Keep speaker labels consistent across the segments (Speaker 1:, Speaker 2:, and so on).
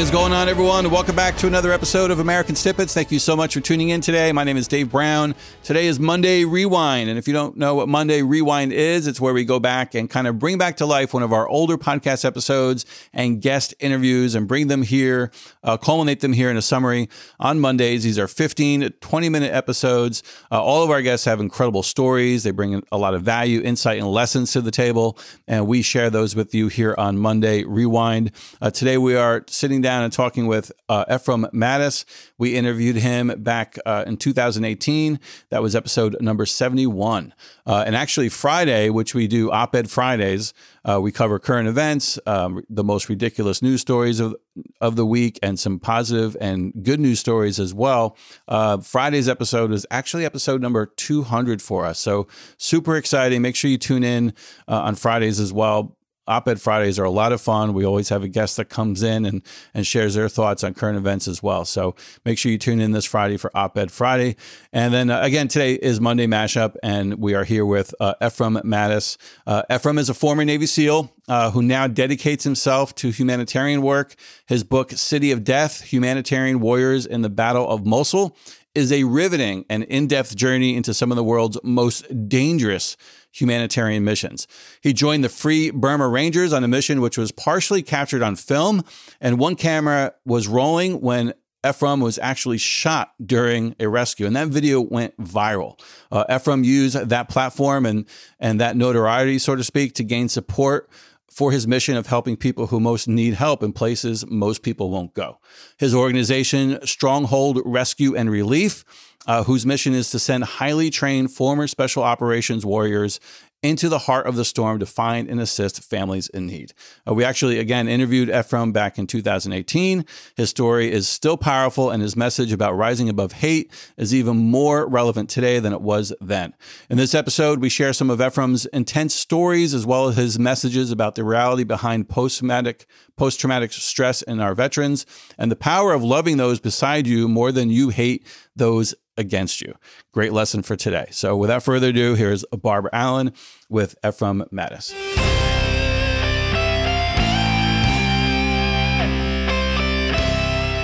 Speaker 1: is going on, everyone? Welcome back to another episode of American Snippets. Thank you so much for tuning in today. My name is Dave Brown. Today is Monday Rewind. And if you don't know what Monday Rewind is, it's where we go back and kind of bring back to life one of our older podcast episodes and guest interviews and bring them here, uh, culminate them here in a summary on Mondays. These are 15, 20 minute episodes. Uh, all of our guests have incredible stories. They bring a lot of value, insight, and lessons to the table. And we share those with you here on Monday Rewind. Uh, today we are sitting down and talking with uh, Ephraim Mattos. We interviewed him back uh, in 2018. That was episode number 71. Uh, and actually, Friday, which we do op ed Fridays, uh, we cover current events, um, the most ridiculous news stories of, of the week, and some positive and good news stories as well. Uh, Friday's episode is actually episode number 200 for us. So, super exciting. Make sure you tune in uh, on Fridays as well. Op Ed Fridays are a lot of fun. We always have a guest that comes in and, and shares their thoughts on current events as well. So make sure you tune in this Friday for Op Ed Friday. And then uh, again, today is Monday Mashup, and we are here with uh, Ephraim Mattos. Uh, Ephraim is a former Navy SEAL uh, who now dedicates himself to humanitarian work. His book, City of Death Humanitarian Warriors in the Battle of Mosul, is a riveting and in depth journey into some of the world's most dangerous humanitarian missions. He joined the Free Burma Rangers on a mission which was partially captured on film, and one camera was rolling when Ephraim was actually shot during a rescue, and that video went viral. Uh, Ephraim used that platform and and that notoriety, so to speak, to gain support for his mission of helping people who most need help in places most people won't go. His organization, Stronghold Rescue and Relief, uh, whose mission is to send highly trained former special operations warriors into the heart of the storm to find and assist families in need. Uh, we actually, again, interviewed Ephraim back in 2018. His story is still powerful, and his message about rising above hate is even more relevant today than it was then. In this episode, we share some of Ephraim's intense stories as well as his messages about the reality behind post-traumatic, post-traumatic stress in our veterans and the power of loving those beside you more than you hate those against you. Great lesson for today. So, without further ado, here's Barbara Allen with Ephraim Mattos.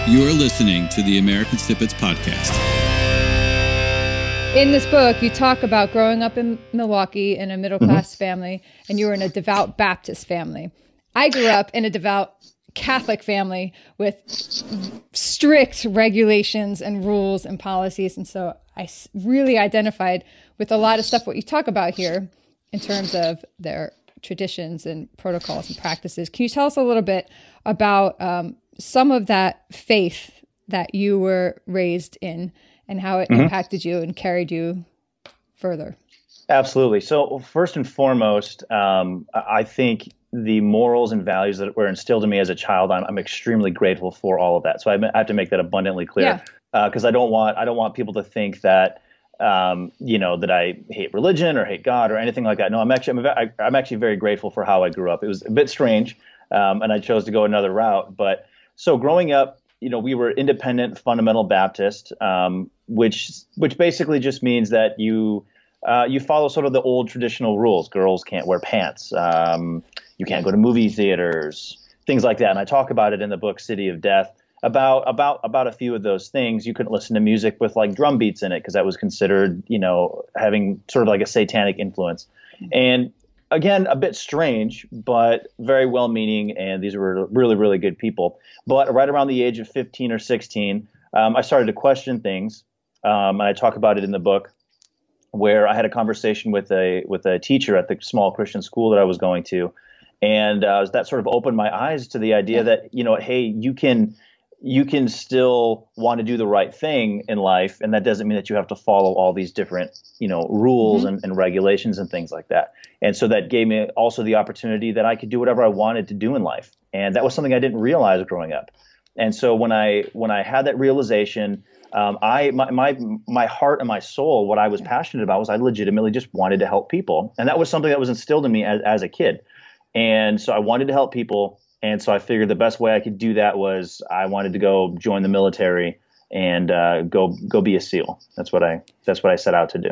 Speaker 2: You're listening to the American Snippets Podcast.
Speaker 3: In this book, you talk about growing up in Milwaukee in a middle class mm-hmm. family, and you were in a devout Baptist family. I grew up in a devout Catholic family with strict regulations and rules and policies. And so I really identified with a lot of stuff what you talk about here in terms of their traditions and protocols and practices. Can you tell us a little bit about um, some of that faith that you were raised in and how it mm-hmm. impacted you and carried you further?
Speaker 4: Absolutely. So, first and foremost, um, I think the morals and values that were instilled in me as a child, I'm, I'm extremely grateful for all of that. So I have to make that abundantly clear because yeah. uh, I don't want I don't want people to think that um, you know that I hate religion or hate God or anything like that. No, I'm actually I'm, I'm actually very grateful for how I grew up. It was a bit strange, um, and I chose to go another route. But so growing up, you know, we were independent fundamental Baptist, um, which which basically just means that you uh, you follow sort of the old traditional rules. Girls can't wear pants. Um, you can't go to movie theaters, things like that. And I talk about it in the book City of Death about about about a few of those things. You couldn't listen to music with like drum beats in it because that was considered, you know, having sort of like a satanic influence. And again, a bit strange, but very well meaning. And these were really, really good people. But right around the age of 15 or 16, um, I started to question things. Um, and I talk about it in the book where I had a conversation with a with a teacher at the small Christian school that I was going to, and uh, that sort of opened my eyes to the idea that you know, hey, you can you can still want to do the right thing in life, and that doesn't mean that you have to follow all these different you know rules mm-hmm. and, and regulations and things like that. And so that gave me also the opportunity that I could do whatever I wanted to do in life, and that was something I didn't realize growing up. And so when I when I had that realization um, I my, my my heart and my soul, what I was passionate about was I legitimately just wanted to help people, and that was something that was instilled in me as, as a kid. And so I wanted to help people, and so I figured the best way I could do that was I wanted to go join the military and uh, go go be a SEAL. That's what I that's what I set out to do.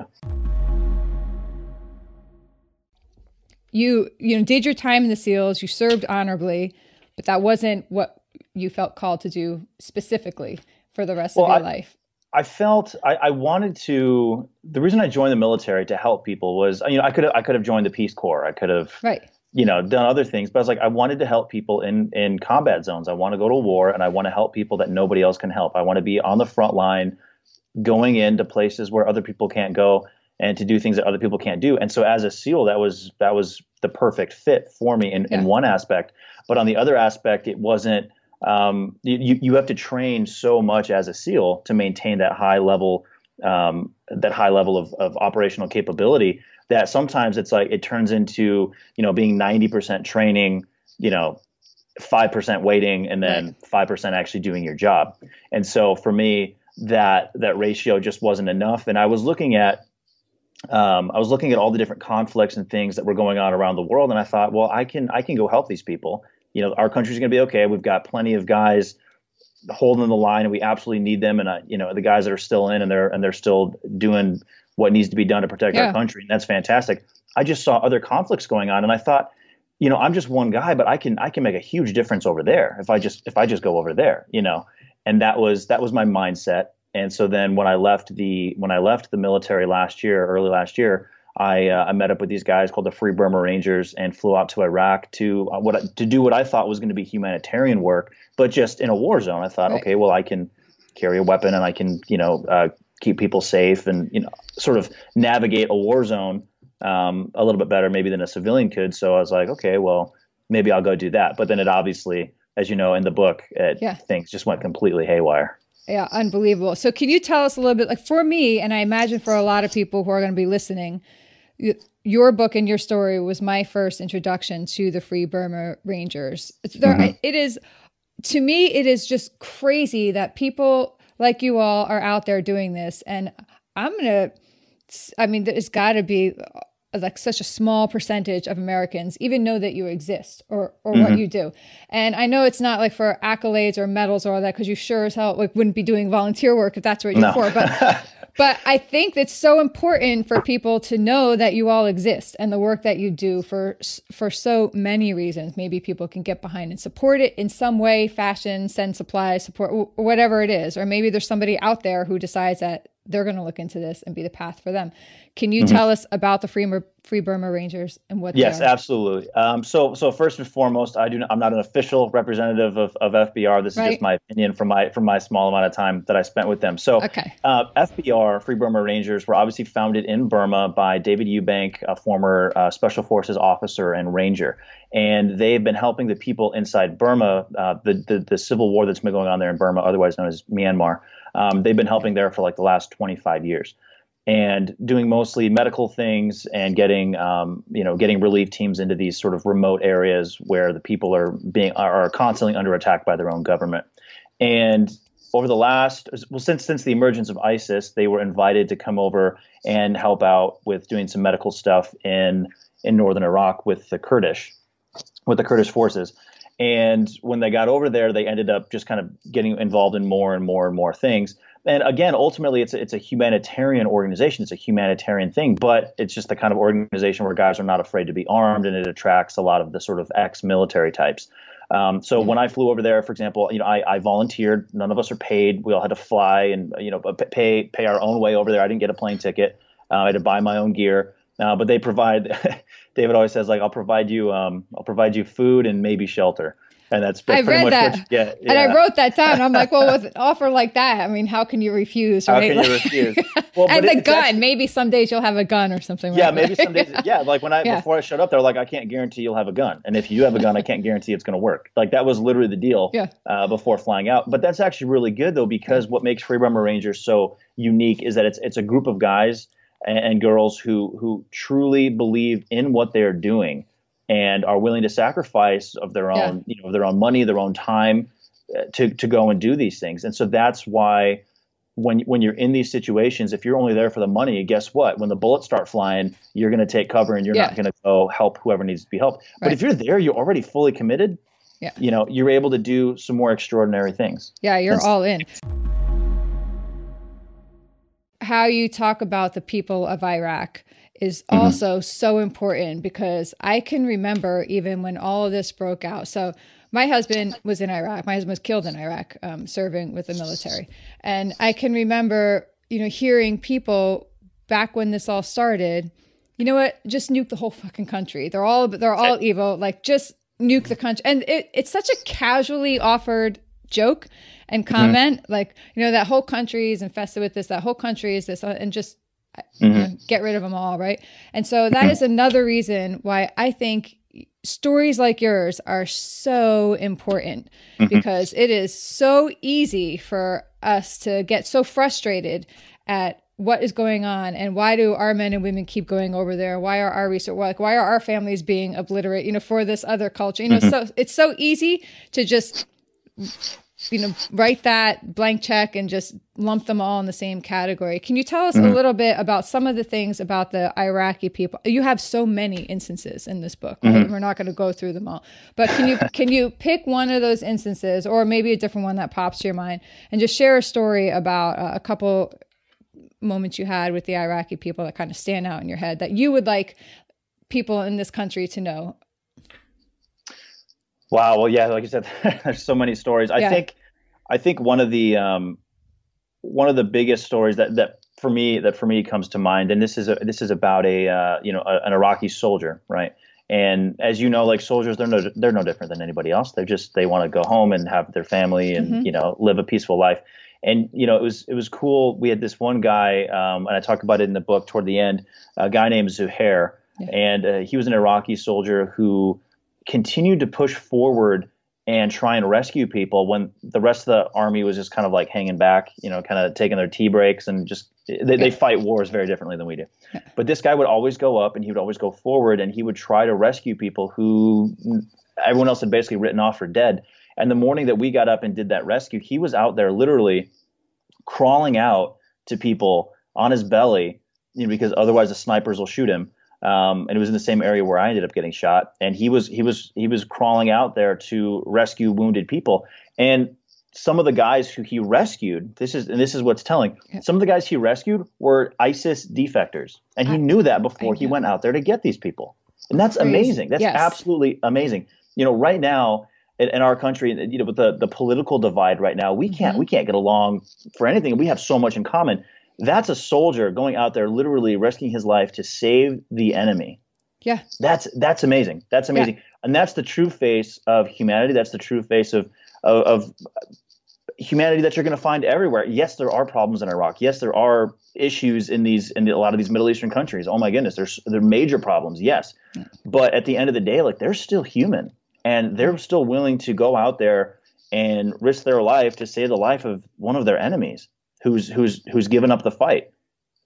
Speaker 3: You you know did your time in the SEALs. You served honorably, but that wasn't what you felt called to do specifically for the rest well, of your
Speaker 4: I,
Speaker 3: life?
Speaker 4: I felt I, I, wanted to. The reason I joined the military to help people was, you know, I could have I could have joined the Peace Corps. I could have,
Speaker 3: right.
Speaker 4: you know, done other things. But I was like, I wanted to help people in in combat zones. I want to go to war, and I want to help people that nobody else can help. I want to be on the front line, going into places where other people can't go, and to do things that other people can't do. And so, as a SEAL, that was that was the perfect fit for me in, yeah. in one aspect. But on the other aspect, it wasn't um, you, you have to train so much as a SEAL to maintain that high level um, that high level of, of operational capability that sometimes it's like it turns into you know being 90% training you know 5% waiting and then 5% actually doing your job. And so for me that that ratio just wasn't enough. And i was looking at um, I was looking at all the different conflicts and things that were going on around the world, and I thought, well, I can I can go help these people you know, our country's going to be okay. We've got plenty of guys holding the line, and we absolutely need them. And uh, you know, the guys that are still in and they're and they're still doing what needs to be done to protect yeah. our country, and that's fantastic. I just saw other conflicts going on, and I thought, you know, I'm just one guy, but I can I can make a huge difference over there if I just if I just go over there, you know. And that was that was my mindset. And so then when I left the when I left the military last year, early last year, I, uh, I met up with these guys called the Free Burma Rangers and flew out to Iraq to uh, what to do what I thought was going to be humanitarian work, but just in a war zone. I thought, right. okay, well, I can carry a weapon and I can, you know, uh, keep people safe and you know, sort of navigate a war zone um, a little bit better maybe than a civilian could. So I was like, okay, well, maybe I'll go do that. But then it obviously, as you know, in the book, it, yeah. things just went completely haywire.
Speaker 3: Yeah, unbelievable. So, can you tell us a little bit, like for me, and I imagine for a lot of people who are going to be listening, your book and your story was my first introduction to the Free Burma Rangers. There, mm-hmm. it is, to me, it is just crazy that people like you all are out there doing this. And I'm going to, I mean, there's got to be uh, like such a small percentage of Americans even know that you exist or or mm-hmm. what you do. And I know it's not like for accolades or medals or all that because you sure as hell like wouldn't be doing volunteer work if that's what you're no. for. But but I think it's so important for people to know that you all exist and the work that you do for for so many reasons. Maybe people can get behind and support it in some way, fashion, send supplies, support whatever it is, or maybe there's somebody out there who decides that they're going to look into this and be the path for them. Can you mm-hmm. tell us about the Free, Free Burma Rangers and what?
Speaker 4: They're yes, absolutely. Um, so, so first and foremost, I do. Not, I'm not an official representative of, of FBR. This right. is just my opinion from my from my small amount of time that I spent with them. So,
Speaker 3: okay.
Speaker 4: uh, FBR, Free Burma Rangers, were obviously founded in Burma by David Eubank, a former uh, Special Forces officer and ranger, and they've been helping the people inside Burma, uh, the, the the civil war that's been going on there in Burma, otherwise known as Myanmar. Um, they've been helping there for like the last 25 years. And doing mostly medical things and getting um, you know getting relief teams into these sort of remote areas where the people are being are constantly under attack by their own government. And over the last well since since the emergence of ISIS they were invited to come over and help out with doing some medical stuff in in northern Iraq with the Kurdish with the Kurdish forces and when they got over there they ended up just kind of getting involved in more and more and more things and again, ultimately, it's a, it's a humanitarian organization. It's a humanitarian thing, but it's just the kind of organization where guys are not afraid to be armed, and it attracts a lot of the sort of ex-military types. Um, so when I flew over there, for example, you know, I, I, volunteered. None of us are paid. We all had to fly and you know pay pay our own way over there. I didn't get a plane ticket. Uh, I had to buy my own gear. Uh, but they provide. David always says like, "I'll provide you, um, I'll provide you food and maybe shelter." and that's,
Speaker 3: I read that. Yeah. and I wrote that down. I'm like, well, with an offer like that, I mean, how can you refuse?
Speaker 4: Right? How can you refuse? Well,
Speaker 3: and the gun. Actually, maybe some days you'll have a gun or something.
Speaker 4: Yeah,
Speaker 3: like
Speaker 4: maybe some days. Yeah, like when I yeah. before I showed up, they're like, I can't guarantee you'll have a gun, and if you have a gun, I can't guarantee it's going to work. Like that was literally the deal.
Speaker 3: Yeah.
Speaker 4: Uh, before flying out, but that's actually really good though because what makes Free Burma Rangers so unique is that it's it's a group of guys and, and girls who who truly believe in what they're doing and are willing to sacrifice of their own, yeah. you know, their own money, their own time uh, to to go and do these things. And so that's why when when you're in these situations, if you're only there for the money, guess what? When the bullets start flying, you're going to take cover and you're yeah. not going to go help whoever needs to be helped. Right. But if you're there, you're already fully committed.
Speaker 3: Yeah.
Speaker 4: You know, you're able to do some more extraordinary things.
Speaker 3: Yeah, you're all in. How you talk about the people of Iraq is mm-hmm. also so important because I can remember even when all of this broke out. So my husband was in Iraq. My husband was killed in Iraq, um, serving with the military, and I can remember, you know, hearing people back when this all started. You know what? Just nuke the whole fucking country. They're all they're all evil. Like just nuke the country. And it, it's such a casually offered joke and mm-hmm. comment. Mm-hmm. Like you know that whole country is infested with this. That whole country is this, uh, and just mm-hmm. you know, get rid of them all, right? And so that mm-hmm. is another reason why I think stories like yours are so important mm-hmm. because it is so easy for us to get so frustrated at what is going on and why do our men and women keep going over there why are our research like why are our families being obliterated you know for this other culture you know mm-hmm. so it's so easy to just you know write that blank check and just lump them all in the same category can you tell us mm-hmm. a little bit about some of the things about the iraqi people you have so many instances in this book right? mm-hmm. we're not going to go through them all but can you can you pick one of those instances or maybe a different one that pops to your mind and just share a story about uh, a couple moments you had with the Iraqi people that kind of stand out in your head that you would like people in this country to know?
Speaker 4: Wow. Well, yeah, like you said, there's so many stories. I yeah. think, I think one of the, um, one of the biggest stories that, that for me, that for me comes to mind, and this is a, this is about a, uh, you know, a, an Iraqi soldier, right? And as you know, like soldiers, they're no, they're no different than anybody else. They're just, they want to go home and have their family and, mm-hmm. you know, live a peaceful life and you know it was it was cool. We had this one guy, um, and I talk about it in the book toward the end. A guy named Zuhair, yeah. and uh, he was an Iraqi soldier who continued to push forward and try and rescue people when the rest of the army was just kind of like hanging back, you know, kind of taking their tea breaks and just they, they fight wars very differently than we do. But this guy would always go up and he would always go forward and he would try to rescue people who everyone else had basically written off for dead. And the morning that we got up and did that rescue, he was out there literally crawling out to people on his belly, you know, because otherwise the snipers will shoot him. Um, and it was in the same area where I ended up getting shot. And he was he was he was crawling out there to rescue wounded people. And some of the guys who he rescued, this is and this is what's telling. Some of the guys he rescued were ISIS defectors, and he I, knew that before he went out there to get these people. And that's Crazy. amazing. That's yes. absolutely amazing. You know, right now in, in, our country, you know, with the, the political divide right now, we can't mm-hmm. we can't get along for anything. We have so much in common. That's a soldier going out there, literally risking his life to save the enemy.
Speaker 3: Yeah,
Speaker 4: that's that's amazing. That's amazing, yeah. and that's the true face of humanity. That's the true face of of, of humanity that you're going to find everywhere. Yes, there are problems in Iraq. Yes, there are issues in these in a lot of these Middle Eastern countries. Oh my goodness, there's there are major problems. Yes, yeah. but at the end of the day, like they're still human and they're still willing to go out there and risk their life to save the life of one of their enemies who's who's who's given up the fight.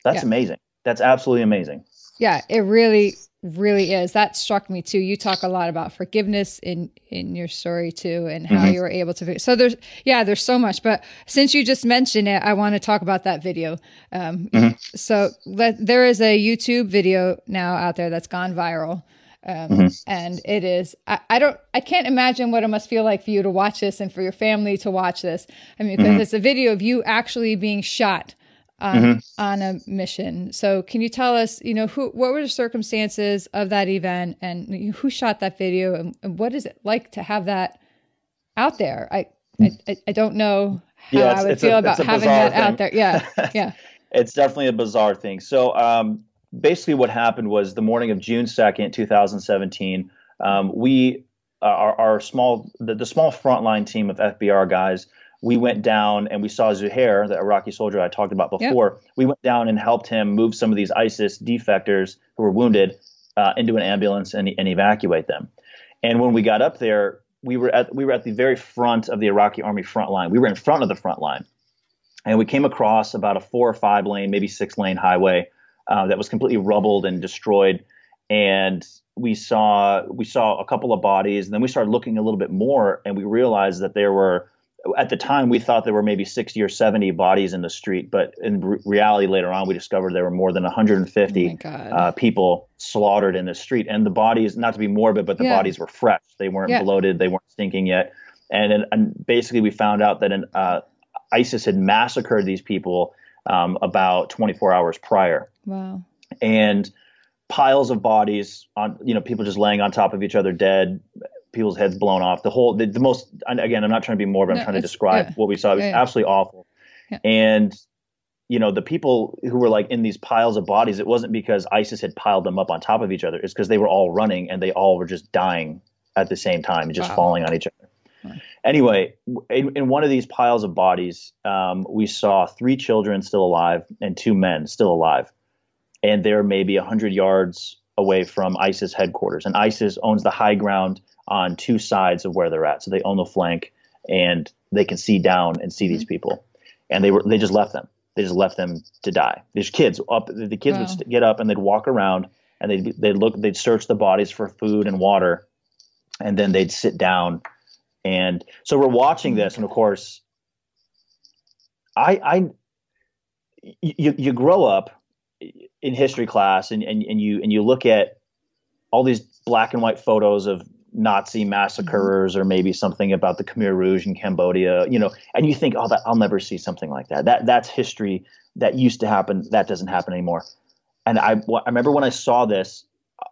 Speaker 4: That's yeah. amazing. That's absolutely amazing.
Speaker 3: Yeah, it really really is. That struck me too. You talk a lot about forgiveness in in your story too and how mm-hmm. you were able to so there's yeah, there's so much, but since you just mentioned it, I want to talk about that video. Um, mm-hmm. so let, there is a YouTube video now out there that's gone viral um, mm-hmm. And it is, I, I, don't, I can't imagine what it must feel like for you to watch this and for your family to watch this. I mean, because mm-hmm. it's a video of you actually being shot on, mm-hmm. on a mission. So can you tell us, you know, who, what were the circumstances of that event and who shot that video and, and what is it like to have that out there? I, I, I don't know how yeah, I would feel a, about having that thing. out there. Yeah. Yeah.
Speaker 4: it's definitely a bizarre thing. So, um, basically what happened was the morning of June 2nd, 2017, um, we, uh, our, our, small, the, the, small frontline team of FBR guys, we went down and we saw Zuhair, the Iraqi soldier I talked about before. Yep. We went down and helped him move some of these ISIS defectors who were wounded uh, into an ambulance and, and evacuate them. And when we got up there, we were at we were at the very front of the Iraqi army front line. We were in front of the front line, and we came across about a four or five lane, maybe six lane highway uh, that was completely rubbled and destroyed. And we saw we saw a couple of bodies, and then we started looking a little bit more, and we realized that there were at the time we thought there were maybe 60 or 70 bodies in the street but in reality later on we discovered there were more than 150 oh uh, people slaughtered in the street and the bodies not to be morbid but the yeah. bodies were fresh they weren't yeah. bloated they weren't stinking yet and, and basically we found out that an, uh, isis had massacred these people um, about 24 hours prior.
Speaker 3: Wow.
Speaker 4: And piles of bodies on, you know, people just laying on top of each other dead, people's heads blown off. The whole the, the most again, I'm not trying to be morbid. I'm
Speaker 3: No,
Speaker 4: trying to describe
Speaker 3: yeah.
Speaker 4: what we saw. It was
Speaker 3: Yeah, yeah.
Speaker 4: absolutely awful.
Speaker 3: Yeah.
Speaker 4: And you know, the people who were like in these piles of bodies, it wasn't because ISIS had piled them up on top of each other. It's because they were all running and they all were just dying at the same time, just
Speaker 3: Wow.
Speaker 4: falling on each other. Anyway, in, in one of these piles of bodies, um, we saw three children still alive and two men still alive. And they're maybe 100 yards away from ISIS headquarters. And ISIS owns the high ground on two sides of where they're at. So they own the flank and they can see down and see these people. And they were they just left them. They just left them to die. These kids up the kids would
Speaker 3: Wow.
Speaker 4: st- get up and they'd walk around and they'd they'd look they'd search the bodies for food and water and then they'd sit down and so we're watching this and of course I I you you grow up in history class and, and, and you and you look at all these black and white photos of Nazi massacres or maybe something about the Khmer Rouge in Cambodia, you know, and you think, oh, that I'll never see something like that. That that's history that used to happen. That doesn't happen anymore. And I, I remember when I saw this,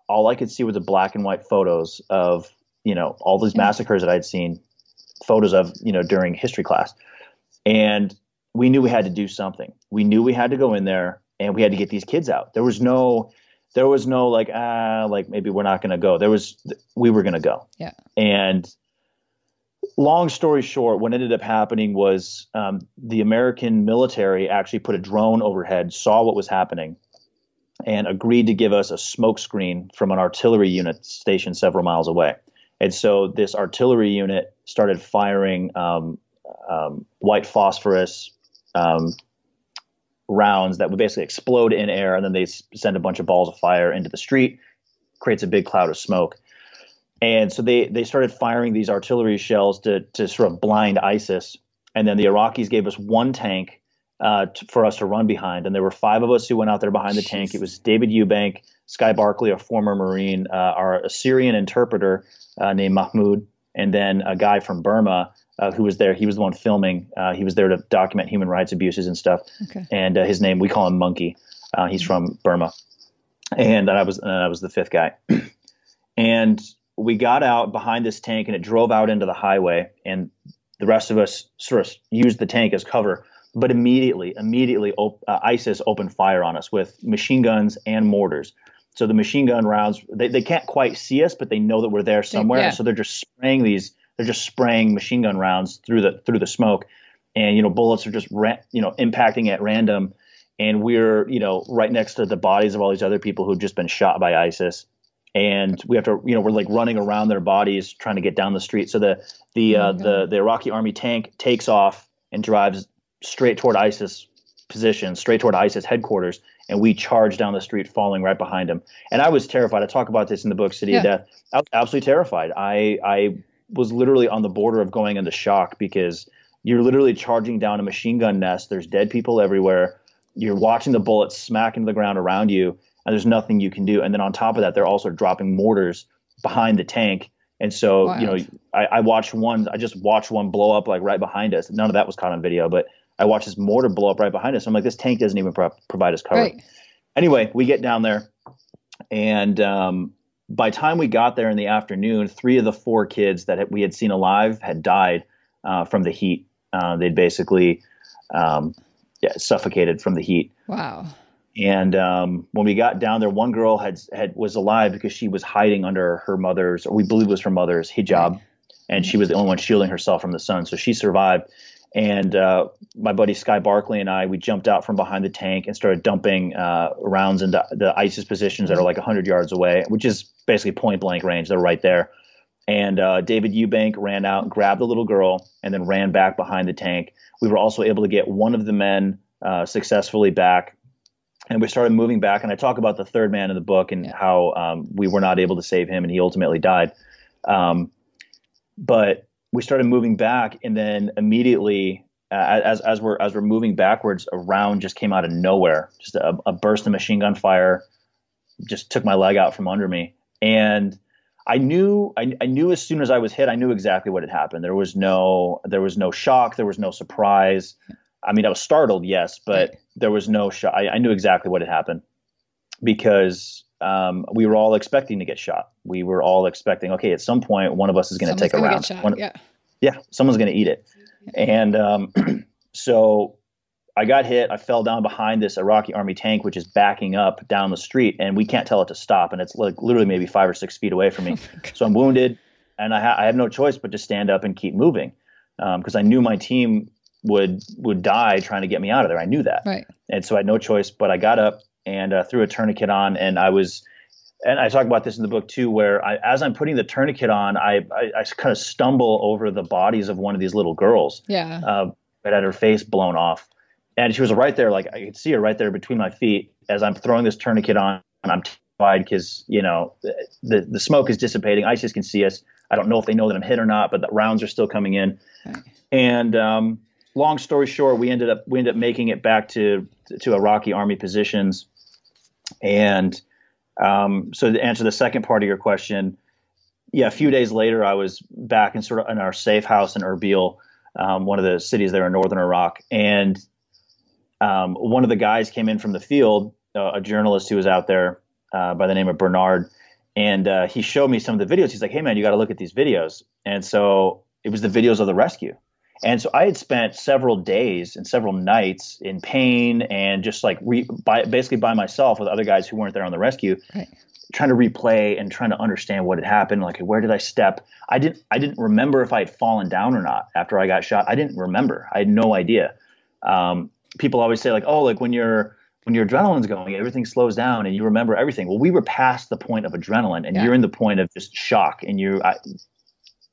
Speaker 4: all I could see were the black and white photos of you know all these massacres that I'd seen photos of you know during history class, and we knew we had to do something. We knew we had to go in there and we had to get these kids out. There was no there was no like ah like maybe we're not going to go. There was we were going to go.
Speaker 3: Yeah.
Speaker 4: And long story short, what ended up happening was um, the American military actually put a drone overhead, saw what was happening, and agreed to give us a smoke screen from an artillery unit stationed several miles away. And so this artillery unit started firing um, um, white phosphorus um, rounds that would basically explode in air, and then they send a bunch of balls of fire into the street, creates a big cloud of smoke. And so they they started firing these artillery shells to to sort of blind ISIS. And then the Iraqis gave us one tank uh, t- for us to run behind, and there were five of us who went out there behind the tank. It was David Eubank, Sky Barkley, a former Marine, uh, our Assyrian interpreter uh, named Mahmoud, and then a guy from Burma uh, who was there. He was the one filming. Uh, he was there to document human rights abuses and stuff.
Speaker 3: Okay.
Speaker 4: And uh, his name, we call him Monkey. Uh, he's from Burma, and I was and I was the fifth guy. and we got out behind this tank, and it drove out into the highway, and the rest of us sort of used the tank as cover. But immediately, immediately, op- uh, ISIS opened fire on us with machine guns and mortars. So the machine gun rounds, they, they can't quite see us, but they know that we're there somewhere.
Speaker 3: yeah.
Speaker 4: So they're just spraying these, they're just spraying machine gun rounds through the through the smoke, and you know bullets are just ra- you know impacting at random, and we're you know right next to the bodies of all these other people who've just been shot by ISIS, and we have to you know we're like running around their bodies trying to get down the street. So the the uh, the the Iraqi army tank takes off and drives straight toward ISIS position, straight toward ISIS headquarters, and we charge down the street, falling right behind him. And I was terrified. I talk about this in the book City of Death. I was absolutely terrified. I I was literally on the border of going into shock because you're literally charging down a machine gun nest. There's dead people everywhere. You're watching the bullets smack into the ground around you, and there's nothing you can do. And then on top of that, they're also dropping mortars behind the tank. And so, you know, I, I watched one. I just watched one blow up like right behind us. None of that was caught on video, but I watched this mortar blow up right behind us. I'm like, this tank doesn't even pro- provide us cover.
Speaker 3: Right.
Speaker 4: Anyway, we get down there, and um, by time we got there in the afternoon, three of the four kids that we had seen alive had died uh, from the heat. Uh, they'd basically um, yeah, suffocated from the heat.
Speaker 3: Wow.
Speaker 4: And um, when we got down there, one girl had had was alive because she was hiding under her mother's, or we believe it was her mother's hijab, and she was the only one shielding herself from the sun, so she survived. And uh, my buddy Sky Barkley and I, we jumped out from behind the tank and started dumping uh, rounds into the ISIS positions that are like 100 yards away, which is basically point blank range. They're right there. And uh, David Eubank ran out, grabbed the little girl, and then ran back behind the tank. We were also able to get one of the men uh, successfully back and we started moving back. And I talk about the third man in the book and how um, we were not able to save him, and he ultimately died. Um, but we started moving back, and then immediately, uh, as as we're as we're moving backwards, a round just came out of nowhere, just a, a burst of machine gun fire, just took my leg out from under me, and I knew I, I knew as soon as I was hit, I knew exactly what had happened. There was no there was no shock, there was no surprise. I mean, I was startled, yes, but there was no shock. I, I knew exactly what had happened. Because um, we were all expecting to get shot. We were all expecting, okay, at some point, one of us is going to take a round. One,
Speaker 3: yeah.
Speaker 4: yeah, someone's going to eat it. And um, so I got hit. I fell down behind this Iraqi army tank, which is backing up down the street, and we can't tell it to stop. And it's like literally maybe five or six feet away from me. Oh so I'm wounded, and I, ha- I, have no choice but to stand up and keep moving because um, I knew my team would would die trying to get me out of there. I knew that,
Speaker 3: right.
Speaker 4: and so I had no choice. But I got up and uh, threw a tourniquet on, and I was. And I talk about this in the book too, where I, as I'm putting the tourniquet on, I, I, I kind of stumble over the bodies of one of these little girls.
Speaker 3: Yeah.
Speaker 4: Uh, that had her face blown off and she was right there, like I could see her right there between my feet as I'm throwing this tourniquet on, and I'm terrified because you know the the smoke is dissipating. ISIS can see us. I don't know if they know that I'm hit or not, but the rounds are still coming in. Okay. And um, long story short, we ended up we ended up making it back to to Iraqi army positions, and um, so to answer the second part of your question, yeah, a few days later, I was back in sort of in our safe house in Erbil, um, one of the cities there in northern Iraq, and um, one of the guys came in from the field, uh, a journalist who was out there uh, by the name of Bernard, and uh, he showed me some of the videos. He's like, "Hey, man, you got to look at these videos." And so it was the videos of the rescue. And so I had spent several days and several nights in pain and just like re- by, basically by myself with other guys who weren't there on the rescue, right. trying to replay and trying to understand what had happened. Like, where did I step? I didn't. I didn't remember if I had fallen down or not after I got shot. I didn't remember. I had no idea. Um, people always say like, oh, like when you're when your adrenaline's going, everything slows down and you remember everything. Well, we were past the point of adrenaline, and yeah. you're in the point of just shock, and you I,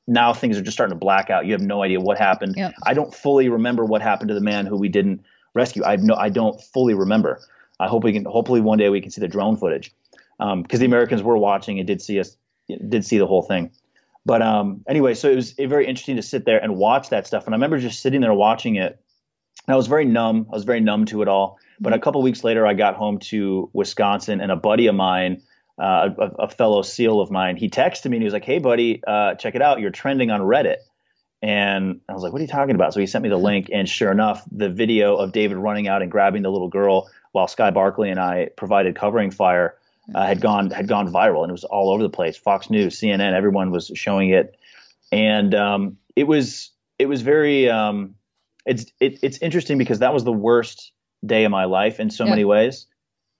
Speaker 4: now things are just starting to black out. You have no idea what happened.
Speaker 3: Yep.
Speaker 4: I don't fully remember what happened to the man who we didn't rescue. I no, I don't fully remember. I hope we can. Hopefully, one day we can see the drone footage because um, the Americans were watching and did see us, did see the whole thing. But um, anyway, so it was very interesting to sit there and watch that stuff. And I remember just sitting there watching it I was very numb. I was very numb to it all. But a couple weeks later, I got home to Wisconsin, and a buddy of mine, uh, a, a, fellow SEAL of mine, he texted me and he was like, "Hey, buddy, uh, check it out. You're trending on Reddit." And I was like, "What are you talking about?" So he sent me the link, and sure enough, the video of David running out and grabbing the little girl while Sky Barkley and I provided covering fire uh, had gone had gone viral, and it was all over the place. Fox News, CNN, everyone was showing it, and um, it was it was very. Um, it's it, it's interesting because that was the worst day of my life in so yeah. many ways,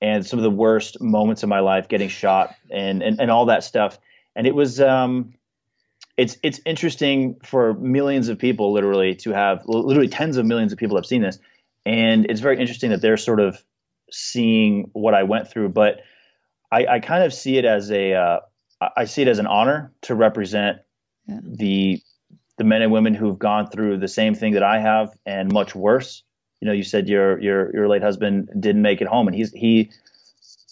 Speaker 4: and some of the worst moments of my life, getting shot and and, and all that stuff. And it was um, it's it's interesting for millions of people, literally, to have literally tens of millions of people have seen this, and it's very interesting that they're sort of seeing what I went through. But I, I kind of see it as a uh, I see it as an honor to represent yeah. the the men and women who've gone through the same thing that I have and much worse. You know, you said your your your late husband didn't make it home, and he's he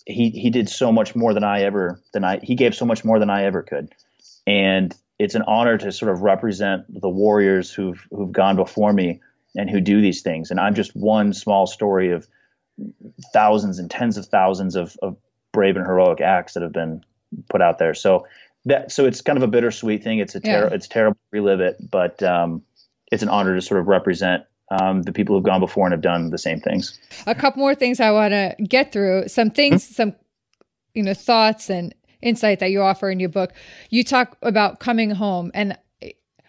Speaker 4: he he did so much more than I ever than I he gave so much more than I ever could, and it's an honor to sort of represent the warriors who've who've gone before me and who do these things. And I'm just one small story of thousands and tens of thousands of, of brave and heroic acts that have been put out there. So that so it's kind of a bittersweet thing. It's a ter- yeah. it's terrible to relive it, but um, it's an honor to sort of represent um, the people who've gone before and have done the same things.
Speaker 3: A couple more things I want to get through. Some things, mm-hmm. some you know thoughts and insight that you offer in your book. You talk about coming home and.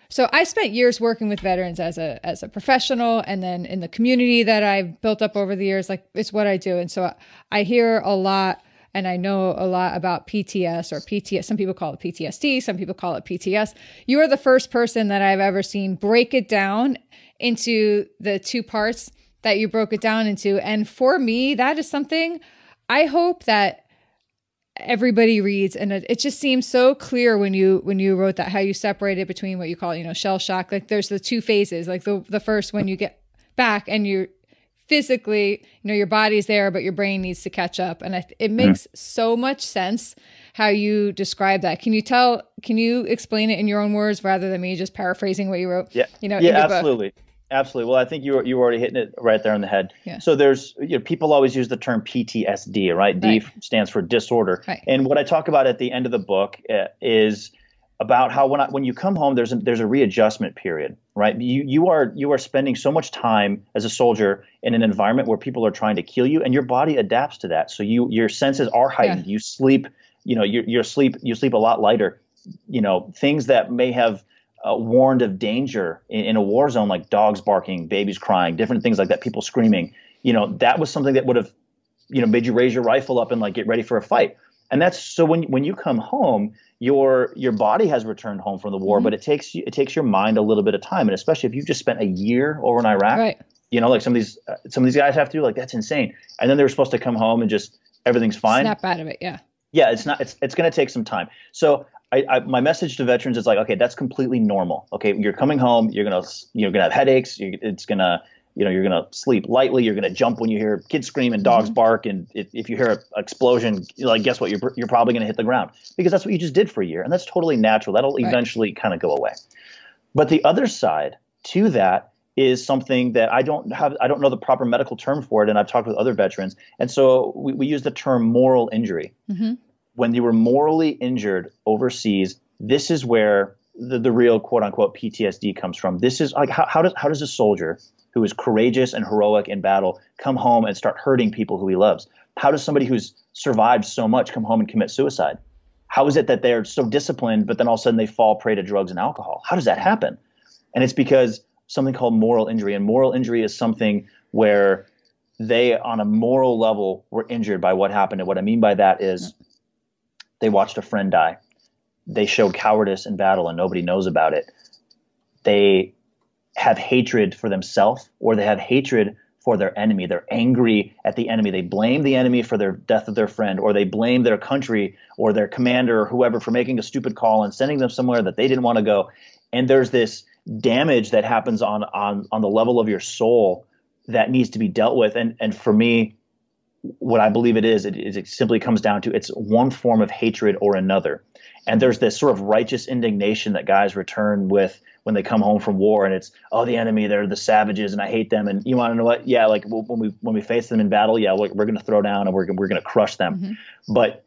Speaker 3: So I spent years working with veterans as a as a professional and then in the community that I've built up over the years like it's what I do and so I hear a lot and I know a lot about PTS or PTS. Some people call it PTSD, some people call it PTS. You are the first person that I've ever seen break it down into the two parts that you broke it down into. And for me, that is something I hope that everybody reads and it, it, just seems so clear when you when you wrote that how you separated between what you call you know shell shock like there's the two phases like the the first when you get back and you physically, you know, your body's there, but your brain needs to catch up. And it mm-hmm. makes mm. so much sense how you describe that. Can you tell, can you explain it in your own words rather than me just paraphrasing what you wrote?
Speaker 4: Yeah.
Speaker 3: You know,
Speaker 4: yeah, absolutely. Book? Absolutely. Well, I think you were, you were already hitting it right there on the head. Yeah. So there's, you know, people always use the term PTSD, right? D right. stands for disorder.
Speaker 3: Right.
Speaker 4: And what I talk about at the end of the book uh, is about how when I, when you come home, there's a, there's a readjustment period, right? You you are you are spending so much time as a soldier in an environment where people are trying to kill you, and your body adapts to that. So you your senses are heightened. Yeah. You sleep, you know, you you sleep you sleep a lot lighter. You know, things that may have uh, warned of danger in, in a war zone, like dogs barking, babies crying, different things like that, people screaming. You know, that was something that would have, you know, made you raise your rifle up and like get ready for a fight. And that's so when when you come home, your your body has returned home from the war, mm-hmm. but it takes it takes your mind a little bit of time, and especially if you've just spent a year over in Iraq,
Speaker 3: right.
Speaker 4: you know, like some of these uh, some of these guys have to do, like that's insane. And then they were supposed to come home and just everything's fine.
Speaker 3: Snap out of it, yeah.
Speaker 4: Yeah, it's not. It's it's going to take some time. So I, I, my message to veterans is like, okay, that's completely normal. Okay, you're coming home, you're gonna you're gonna have headaches. it's gonna you know you're going to sleep lightly you're going to jump when you hear kids scream and dogs mm-hmm. bark and if, if you hear an explosion like guess what you're, you're probably going to hit the ground because that's what you just did for a year and that's totally natural that'll right. eventually kind of go away but the other side to that is something that I don't have I don't know the proper medical term for it and I've talked with other veterans and so we, we use the term moral injury mm-hmm. when you were morally injured overseas this is where the, the real quote unquote PTSD comes from this is like how, how does how does a soldier who is courageous and heroic in battle come home and start hurting people who he loves? How does somebody who's survived so much come home and commit suicide? How is it that they're so disciplined, but then all of a sudden they fall prey to drugs and alcohol? How does that happen? And it's because something called moral injury. And moral injury is something where they, on a moral level, were injured by what happened. And what I mean by that is they watched a friend die. They showed cowardice in battle and nobody knows about it. They have hatred for themselves or they have hatred for their enemy. They're angry at the enemy. They blame the enemy for their death of their friend, or they blame their country or their commander or whoever for making a stupid call and sending them somewhere that they didn't want to go. And there's this damage that happens on on on the level of your soul that needs to be dealt with. And and for me, what I believe it is, it, it simply comes down to it's one form of hatred or another. And there's this sort of righteous indignation that guys return with when they come home from war and it's oh the enemy they're the savages and I hate them. And you want to know what? Yeah like when we when we face them in battle yeah we're, we're going to throw down and we're we're going to crush them. Mm-hmm. but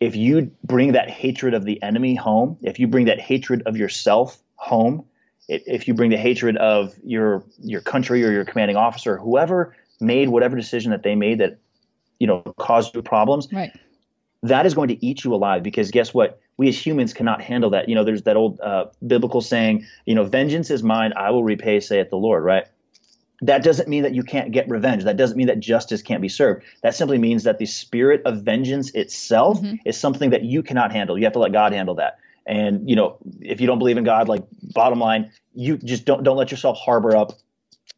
Speaker 4: if you bring that hatred of the enemy home if you bring that hatred of yourself home if you bring the hatred of your your country or your commanding officer whoever made whatever decision that they made that you know caused you problems
Speaker 3: right
Speaker 4: that is going to eat you alive because guess what we as humans cannot handle that. You know, there's that old uh, biblical saying, you know, vengeance is mine, I will repay, saith the Lord, right? That doesn't mean that you can't get revenge. That doesn't mean that justice can't be served. That simply means that the spirit of vengeance itself mm-hmm. is something that you cannot handle. You have to let God handle that. And you know, if you don't believe in God, like bottom line, you just don't don't let yourself harbor up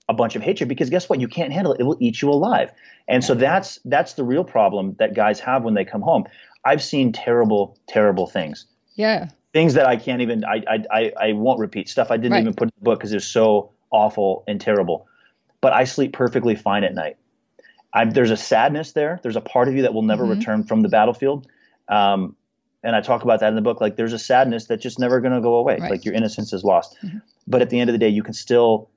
Speaker 4: a bunch of hatred because guess what? You can't handle it. It will eat you alive. And so that's that's the real problem that guys have when they come home. I've seen terrible, terrible things.
Speaker 3: Yeah.
Speaker 4: Things that I can't even I I I, won't repeat stuff I didn't right. even put in the book because it's so awful and terrible. But I sleep perfectly fine at night. I'm, there's a sadness there. There's a part of you that will never mm-hmm. return from the battlefield. Um, and I talk about that in the book. Like there's a sadness that's just never going to go away. Right. Like your innocence is lost. Mm-hmm. But at the end of the day, you can still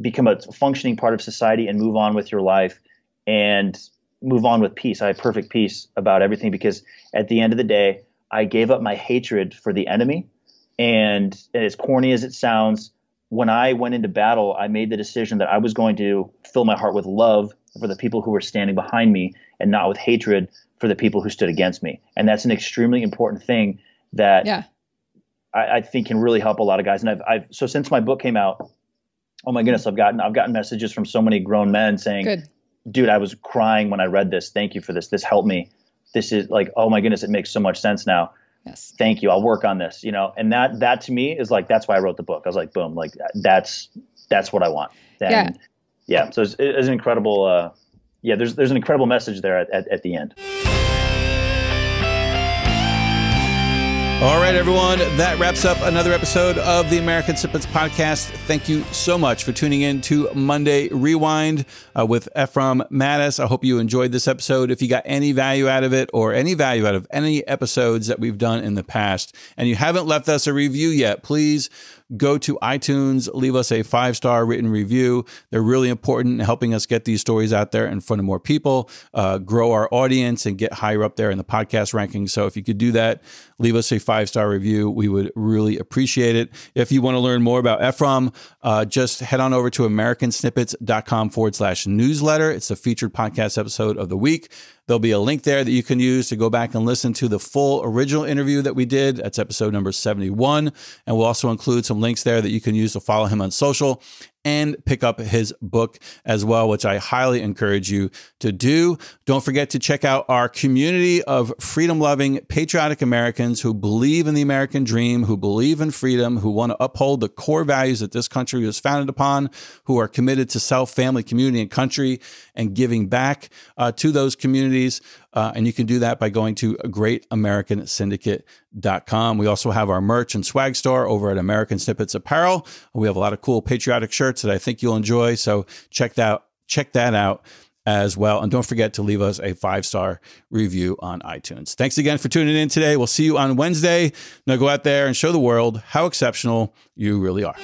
Speaker 4: become a functioning part of society and move on with your life and move on with peace. I have perfect peace about everything because at the end of the day, I gave up my hatred for the enemy. And, as corny as it sounds, when I went into battle, I made the decision that I was going to fill my heart with love for the people who were standing behind me and not with hatred for the people who stood against me. And that's an extremely important thing that
Speaker 3: yeah.
Speaker 4: I, I think can really help a lot of guys. And I've, I've so since my book came out, oh my goodness, I've gotten I've gotten messages from so many grown men saying,
Speaker 3: Good
Speaker 4: dude, I was crying when I read this. Thank you for this. This helped me. This is like, oh my goodness, it makes so much sense now.
Speaker 3: Yes.
Speaker 4: Thank you. I'll work on this. You know, and that that to me is like that's why I wrote the book. I was like, boom, like that's that's what I want.
Speaker 3: And, yeah.
Speaker 4: Yeah. So it's, it's an incredible. Uh, yeah. There's there's an incredible message there at, at, at the end.
Speaker 1: All right, everyone. That wraps up another episode of the American Snippets podcast. Thank you so much for tuning in to Monday Rewind uh, with Ephraim Mattos. I hope you enjoyed this episode. If you got any value out of it or any value out of any episodes that we've done in the past and you haven't left us a review yet, please go to iTunes, leave us a five star written review. They're really important in helping us get these stories out there in front of more people, uh, grow our audience, and get higher up there in the podcast rankings. So if you could do that, leave us a five star review. We would really appreciate it. If you want to learn more about Ephraim, uh, just head on over to americansnippets.com forward slash newsletter. It's the featured podcast episode of the week. There'll be a link there that you can use to go back and listen to the full original interview that we did. That's episode number 71. And we'll also include some links there that you can use to follow him on social and pick up his book as well, which I highly encourage you to do. Don't forget to check out our community of freedom loving, patriotic Americans who believe in the American dream, who believe in freedom, who want to uphold the core values that this country was founded upon, who are committed to self, family, community, and country, and giving back uh, to those communities. Uh, and you can do that by going to greatamericansyndicate.com. We also have our merch and swag store over at American Snippets Apparel. We have a lot of cool patriotic shirts that I think you'll enjoy. So check that, check that out as well. And don't forget to leave us a five star review on iTunes. Thanks again for tuning in today. We'll see you on Wednesday. Now go out there and show the world how exceptional you really are.